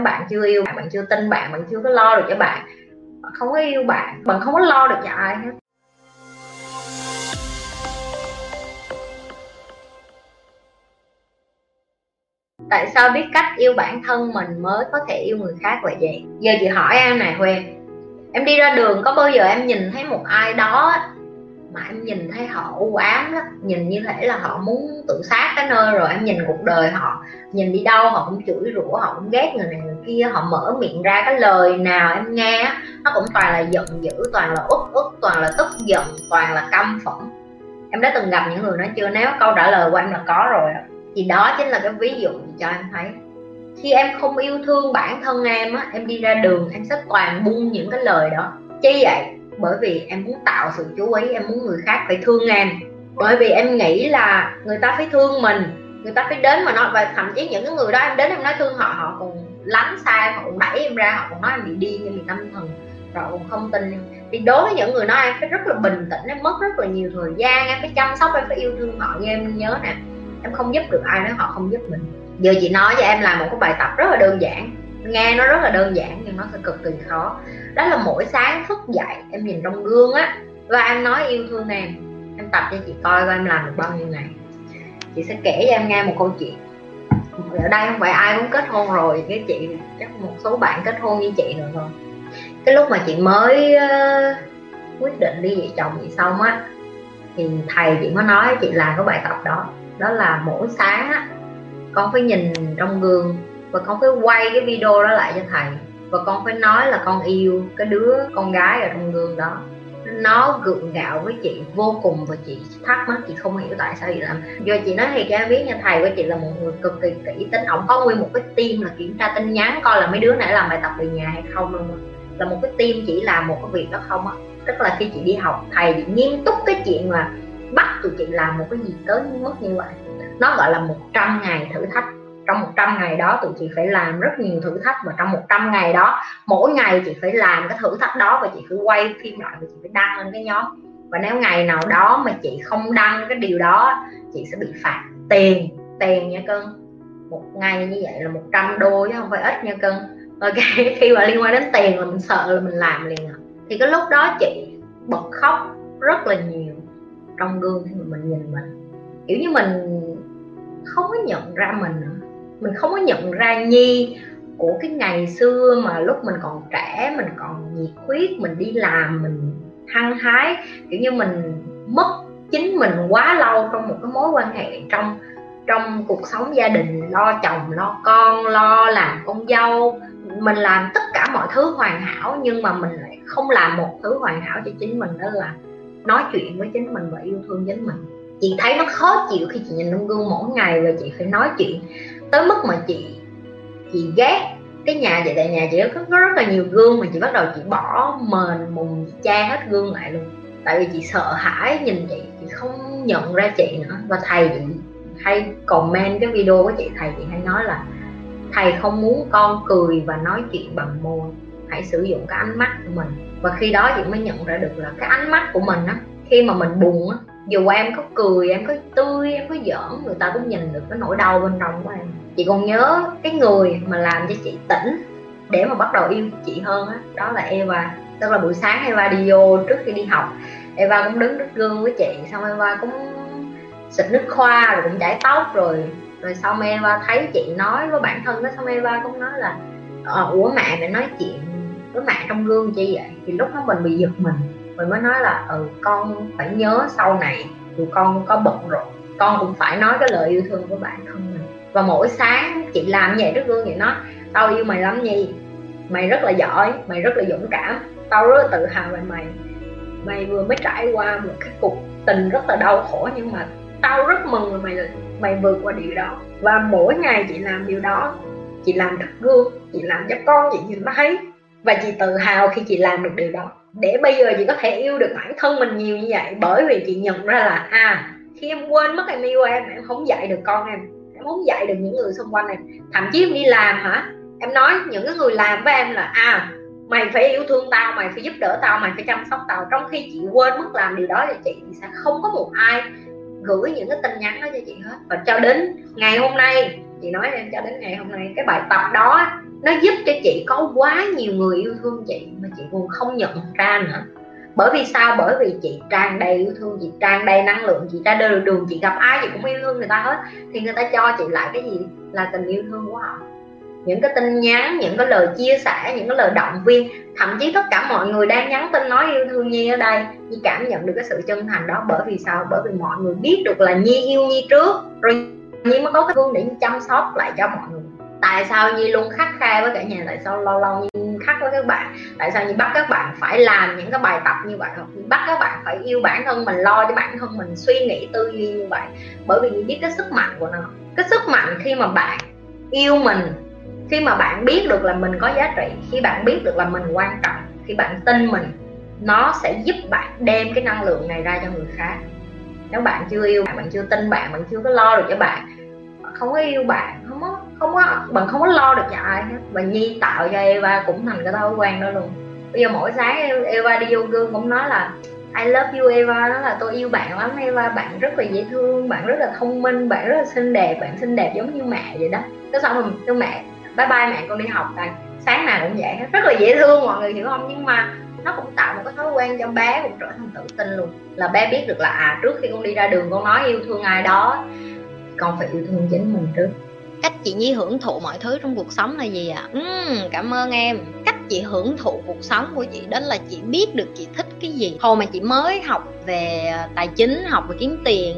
các bạn chưa yêu, bạn bạn chưa tin bạn bạn chưa có lo được cho bạn bạn, không có yêu bạn bạn không có lo được cho ai hết. Tại sao biết cách yêu bản thân mình mới có thể yêu người khác vậy vậy? Giờ chị hỏi em này huyền. Em đi ra đường có bao giờ em nhìn thấy một ai đó mà em nhìn thấy họ u ám lắm, nhìn như thể là họ muốn tự sát cái nơi rồi em nhìn cuộc đời họ, nhìn đi đâu họ cũng chửi rủa, họ cũng ghét người này người kia, họ mở miệng ra cái lời nào em nghe nó cũng toàn là giận dữ, toàn là út út toàn là tức giận, toàn là căm phẫn. Em đã từng gặp những người đó chưa? Nếu câu trả lời của em là có rồi thì đó chính là cái ví dụ cho em thấy. Khi em không yêu thương bản thân em á, em đi ra đường, em sẽ toàn buông những cái lời đó. Chi vậy? Bởi vì em muốn tạo sự chú ý, em muốn người khác phải thương em. Bởi vì em nghĩ là người ta phải thương mình, người ta phải đến mà nói, và thậm chí những cái người đó em đến em nói thương họ họ còn lánh xa, họ còn đẩy em ra, họ còn nói em bị điên, em bị tâm thần, rồi còn không tin em. Thì đối với những người đó em phải rất là bình tĩnh, em mất rất là nhiều thời gian, em phải chăm sóc, em phải yêu thương họ như em nhớ nè. Em không giúp được ai nếu họ không giúp mình. Giờ chị nói cho em làm một cái bài tập rất là đơn giản nghe nó rất là đơn giản nhưng nó sẽ cực kỳ khó. Đó là mỗi sáng thức dậy em nhìn trong gương á và em nói yêu thương em. Em tập cho chị coi và em làm được bao nhiêu ngày. Chị sẽ kể cho em nghe một câu chuyện. Ở đây không phải ai cũng kết hôn rồi cái chị chắc một số bạn kết hôn như chị rồi. Thôi cái lúc mà chị mới uh, quyết định đi vợ chồng chị xong á thì thầy chị mới nói chị làm cái bài tập đó. Đó là mỗi sáng á con phải nhìn trong gương và con phải quay cái video đó lại cho thầy. Và con phải nói là con yêu cái đứa con gái ở trong gương đó. Nó gượng gạo với chị, vô cùng, và chị thắc mắc, chị không hiểu tại sao chị làm. Do chị nói thì cho em biết nha, thầy của chị là một người cực kỳ kỹ tính. Ổng có nguyên một cái team là kiểm tra tin nhắn, coi là mấy đứa nãy làm bài tập về nhà hay không luôn là một cái team chỉ làm một cái việc đó không á. Tức là khi chị đi học, thầy thì nghiêm túc cái chuyện mà bắt tụi chị làm một cái gì tới mức như vậy. Nó gọi là 100 ngày thử thách trong 100 ngày đó tụi chị phải làm rất nhiều thử thách và trong 100 ngày đó, mỗi ngày chị phải làm cái thử thách đó và chị phải quay phim lại và chị phải đăng lên cái nhóm. Và nếu ngày nào đó mà chị không đăng cái điều đó, chị sẽ bị phạt tiền tiền nha cưng một ngày như vậy là 100 đô chứ không phải ít nha cưng ok, khi mà liên quan đến tiền là mình sợ là mình làm liền à. Thì cái lúc đó chị bật khóc rất là nhiều trong gương khi mà mình nhìn mình. Kiểu như mình không có nhận ra mình nữa mình không có nhận ra nhi của cái ngày xưa mà lúc mình còn trẻ, mình còn nhiệt huyết, mình đi làm, mình hăng hái. Kiểu như mình mất chính mình quá lâu trong một cái mối quan hệ trong trong cuộc sống gia đình, lo chồng, lo con, lo làm con dâu. Mình làm tất cả mọi thứ hoàn hảo nhưng mà mình lại không làm một thứ hoàn hảo cho chính mình, đó là nói chuyện với chính mình và yêu thương chính mình. Chị thấy nó khó chịu khi chị nhìn trong gương mỗi ngày và chị phải nói chuyện tới mức mà chị chị ghét cái nhà vậy tại nhà chị có, có rất là nhiều gương mà chị bắt đầu chị bỏ mền mùng cha hết gương lại luôn. Tại vì chị sợ hãi nhìn chị chị không nhận ra chị nữa. Và thầy chị hay comment cái video của chị thầy chị hay nói là thầy không muốn con cười và nói chuyện bằng môi hãy sử dụng cái ánh mắt của mình. Và khi đó chị mới nhận ra được là cái ánh mắt của mình á khi mà mình buồn á dù em có cười em có tươi em có giỡn người ta cũng nhìn được cái nỗi đau bên trong của em. Chị còn nhớ cái người mà làm cho chị tỉnh để mà bắt đầu yêu chị hơn á đó, đó là Eva. Tức là buổi sáng Eva đi vô trước khi đi học Eva cũng đứng trước gương với chị. Xong Eva cũng xịt nước khoa rồi cũng chải tóc rồi. Rồi xong Eva thấy chị nói với bản thân đó xong Eva cũng nói là ờ, ủa mẹ mẹ nói chuyện với mẹ trong gương chi vậy? Thì lúc đó mình bị giật mình mình mới nói là ừ con phải nhớ sau này dù con có bận rồi, con cũng phải nói cái lời yêu thương của bản thân mình. Và mỗi sáng chị làm vậy trước gương vậy nó tao yêu mày lắm nhi, mày rất là giỏi, mày rất là dũng cảm, tao rất là tự hào về mày. Mày vừa mới trải qua một cái cuộc tình rất là đau khổ, nhưng mà tao rất mừng là mày mày vượt qua điều đó. Và mỗi ngày chị làm điều đó, chị làm thật gương, chị làm cho con chị nhìn thấy. Và chị tự hào khi chị làm được điều đó để bây giờ chị có thể yêu được bản thân mình nhiều như vậy, bởi vì chị nhận ra là à khi em quên mất em yêu em em không dạy được con em em không dạy được những người xung quanh em. Thậm chí em đi làm hả? Em nói những cái người làm với em là à mày phải yêu thương tao, mày phải giúp đỡ tao, mày phải chăm sóc tao. Trong khi chị quên mất làm điều đó thì chị thì sẽ không có một ai gửi những cái tin nhắn đó cho chị hết. Và cho đến ngày hôm nay, chị nói em, cho đến ngày hôm nay, cái bài tập đó nó giúp cho chị có quá nhiều người yêu thương chị mà chị còn không nhận ra nữa. Bởi vì sao? Bởi vì chị tràn đầy yêu thương, chị tràn đầy năng lượng, chị ra đường đường chị gặp ai chị cũng yêu thương người ta hết. Thì người ta cho chị lại cái gì? Là tình yêu thương của họ. Những cái tin nhắn, những cái lời chia sẻ, những cái lời động viên. Thậm chí tất cả mọi người đang nhắn tin nói yêu thương nhi ở đây, nhi cảm nhận được cái sự chân thành đó. Bởi vì sao? Bởi vì mọi người biết được là nhi yêu nhi trước, rồi nhi mới có cái phương để chăm sóc lại cho mọi người tại sao nhi luôn khắc khe với cả nhà? Tại sao lâu lâu nhi khắc với các bạn? Tại sao nhi bắt các bạn phải làm những cái bài tập như vậy? Hoặc bắt các bạn phải yêu bản thân mình, lo cho bản thân mình, suy nghĩ tư duy như vậy? Bởi vì nhi biết cái sức mạnh của nó. Cái sức mạnh khi mà bạn yêu mình, khi mà bạn biết được là mình có giá trị, khi bạn biết được là mình quan trọng, khi bạn tin mình, nó sẽ giúp bạn đem cái năng lượng này ra cho người khác. Nếu bạn chưa yêu bạn bạn chưa tin bạn bạn chưa có lo được cho bạn không có yêu bạn, không có không có bạn không có lo được cho ai hết. Và nhi tạo cho Eva cũng thành cái thói quen đó luôn. Bây giờ mỗi sáng e-, Eva đi vô gương cũng nói là, I love you, Eva. Đó là, tôi yêu bạn lắm, Eva. Bạn rất là dễ thương, bạn rất là thông minh, bạn rất là xinh đẹp, bạn xinh đẹp giống như mẹ vậy đó. Cái xong rồi kêu mẹ, bye bye mẹ, con đi học. Rồi. sáng nào cũng vậy rất là dễ thương, mọi người hiểu không? Nhưng mà nó cũng tạo một cái thói quen cho bé cũng trở thành tự tin luôn. Là bé biết được là à trước khi con đi ra đường con nói yêu thương ai đó, con phải yêu thương chính mình trước cách chị nhi hưởng thụ mọi thứ trong cuộc sống là gì ạ à? uhm, cảm ơn em cách chị hưởng thụ cuộc sống của chị đó là chị biết được chị thích cái gì hồi mà chị mới học về tài chính học về kiếm tiền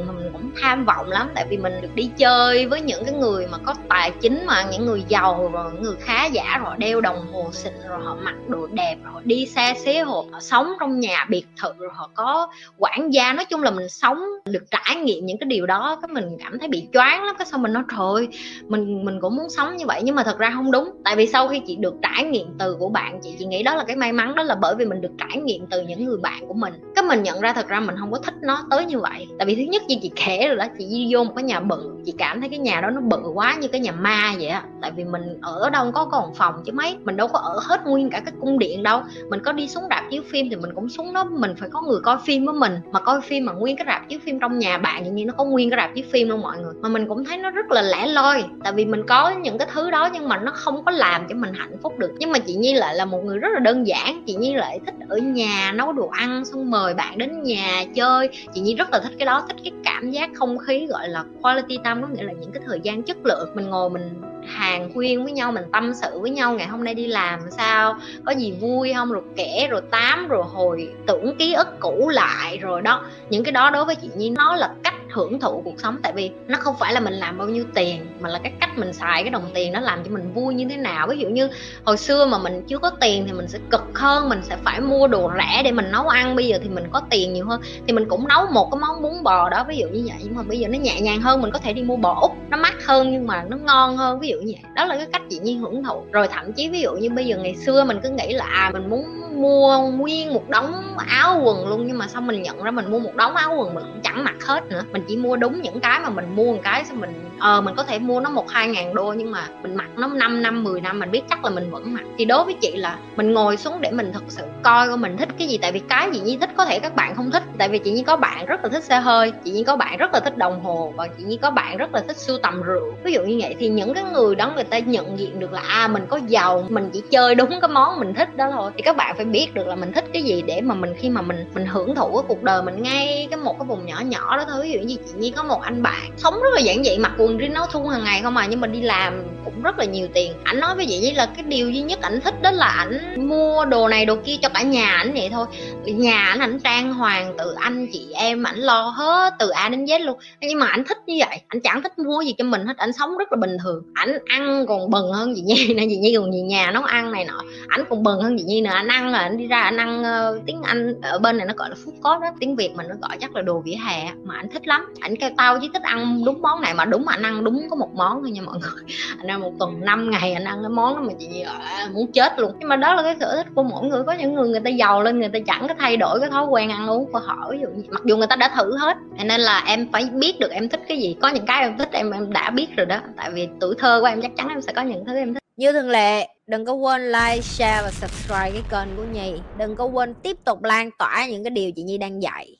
tham vọng lắm, tại vì mình được đi chơi với những cái người mà có tài chính mà, những người giàu rồi những người khá giả rồi họ đeo đồng hồ xịn rồi họ mặc đồ đẹp rồi họ đi xa xế hộp họ sống trong nhà biệt thự, rồi họ có quản gia. Nói chung là mình sống, được trải nghiệm những cái điều đó, cái mình cảm thấy bị choáng lắm, cái sau mình nói, trời mình mình cũng muốn sống như vậy. Nhưng mà thật ra không đúng, tại vì sau khi chị được trải nghiệm từ của bạn, chị chị nghĩ đó là cái may mắn, đó là bởi vì mình được trải nghiệm từ những người bạn của mình. Cái mình nhận ra thật ra mình không có thích nó tới như vậy. Tại vì thứ nhất như chị kể rồi đó, chị đi vô một cái nhà bự, chị cảm thấy cái nhà đó nó bự quá như cái nhà ma vậy á. Tại vì mình ở đâu có còn phòng chứ mấy, mình đâu có ở hết nguyên cả cái cung điện đâu. Mình có đi xuống rạp chiếu phim thì mình cũng xuống đó, mình phải có người coi phim với mình. Mà coi phim mà nguyên cái rạp chiếu phim trong nhà bạn như nó có nguyên cái rạp chiếu phim luôn mọi người. Mà mình cũng thấy nó rất là lẻ loi, tại vì mình có những cái thứ đó nhưng mà nó không có làm cho mình hạnh phúc được. Nhưng mà chị nhi lại là một người rất là đơn giản, chị nhi lại thích ở nhà, nấu đồ ăn, xong mời bạn đến nhà chơi. Chị nhi rất là thích cái đó, thích cái cảm giác không khí, gọi là, quality time, có nghĩa là những cái thời gian chất lượng, mình ngồi mình hàng khuyên với nhau, mình tâm sự với nhau, ngày hôm nay đi làm sao, có gì vui không, rồi kể, rồi tám, rồi hồi tưởng ký ức cũ lại, rồi đó. Những cái đó đối với chị nhi, nó là cách hưởng thụ cuộc sống. Tại vì nó không phải là mình làm bao nhiêu tiền, mà là cái cách mình xài cái đồng tiền nó làm cho mình vui như thế nào. Ví dụ như hồi xưa mà mình chưa có tiền thì mình sẽ cực hơn, mình sẽ phải mua đồ rẻ để mình nấu ăn. Bây giờ thì mình có tiền nhiều hơn thì mình cũng nấu một cái món bún bò đó, ví dụ như vậy. Nhưng mà bây giờ nó nhẹ nhàng hơn, mình có thể đi mua bò úc, nó mắc hơn nhưng mà nó ngon hơn, ví dụ như vậy. Đó là cái cách chị nhiên hưởng thụ. Rồi thậm chí ví dụ như bây giờ ngày xưa mình cứ nghĩ là à mình muốn mua nguyên một đống áo quần luôn, nhưng mà xong mình nhận ra mình mua một đống áo quần mình cũng chẳng mặc hết nữa. Mình chỉ mua đúng những cái mà mình mua một cái xong mình ờ mình có thể mua nó một hai ngàn đô nhưng mà mình mặc nó 5 năm 10 năm mình biết chắc là mình vẫn mặc. Thì đối với chị là mình ngồi xuống để mình thật sự coi coi mình thích cái gì, tại vì cái gì nhi thích có thể các bạn không thích. Tại vì chị nhi có bạn rất là thích xe hơi, chị nhi có bạn rất là thích đồng hồ và chị nhi có bạn rất là thích sưu tầm rượu. Ví dụ như vậy thì những cái người đó người ta nhận diện được là à mình có giàu, mình chỉ chơi đúng cái món mình thích đó thôi. Thì các bạn phải biết được là mình thích cái gì để mà mình, khi mà mình mình hưởng thụ cái cuộc đời mình ngay cái một cái vùng nhỏ nhỏ đó thôi. Ví dụ như chị nhi có một anh bạn sống rất là giản dị, mặc quần riêng áo thun hàng ngày không mà nhưng mà đi làm cũng rất là nhiều tiền. Ảnh nói với chị nhi là cái điều duy nhất ảnh thích đó là ảnh mua đồ này đồ kia cho cả nhà ảnh vậy thôi. Nhà ảnh ảnh trang hoàng từ anh chị em, ảnh lo hết từ a đến z luôn. Nhưng mà ảnh thích như vậy, ảnh chẳng thích mua gì cho mình hết, ảnh sống rất là bình thường. Ảnh ăn còn bần hơn chị nhi nè, chị nhi còn gì nhà nấu ăn này nọ, ảnh còn bần hơn chị nhi nữa, ảnh ăn là anh đi ra anh ăn uh, tiếng anh ở bên này nó gọi là food court đó tiếng việt mình nó gọi chắc là đồ vỉa hè mà anh thích lắm. Anh kêu tao chỉ thích ăn đúng món này mà đúng mà anh ăn đúng có một món thôi nha mọi người. Anh ăn một tuần 5 ngày anh ăn cái món đó mà chị ờ, muốn chết luôn. Nhưng mà đó là cái sở thích của mỗi người. Có những người người ta giàu lên người ta chẳng có thay đổi cái thói quen ăn uống của họ. Ví dụ như mặc dù người ta đã thử hết nên là em phải biết được em thích cái gì. Có những cái em thích em em đã biết rồi đó. Tại vì tuổi thơ của em chắc chắn em sẽ có những thứ em thích như thường lệ, đừng có quên like, share và subscribe cái kênh của Nhi. Đừng có quên tiếp tục lan tỏa những cái điều chị Nhi đang dạy.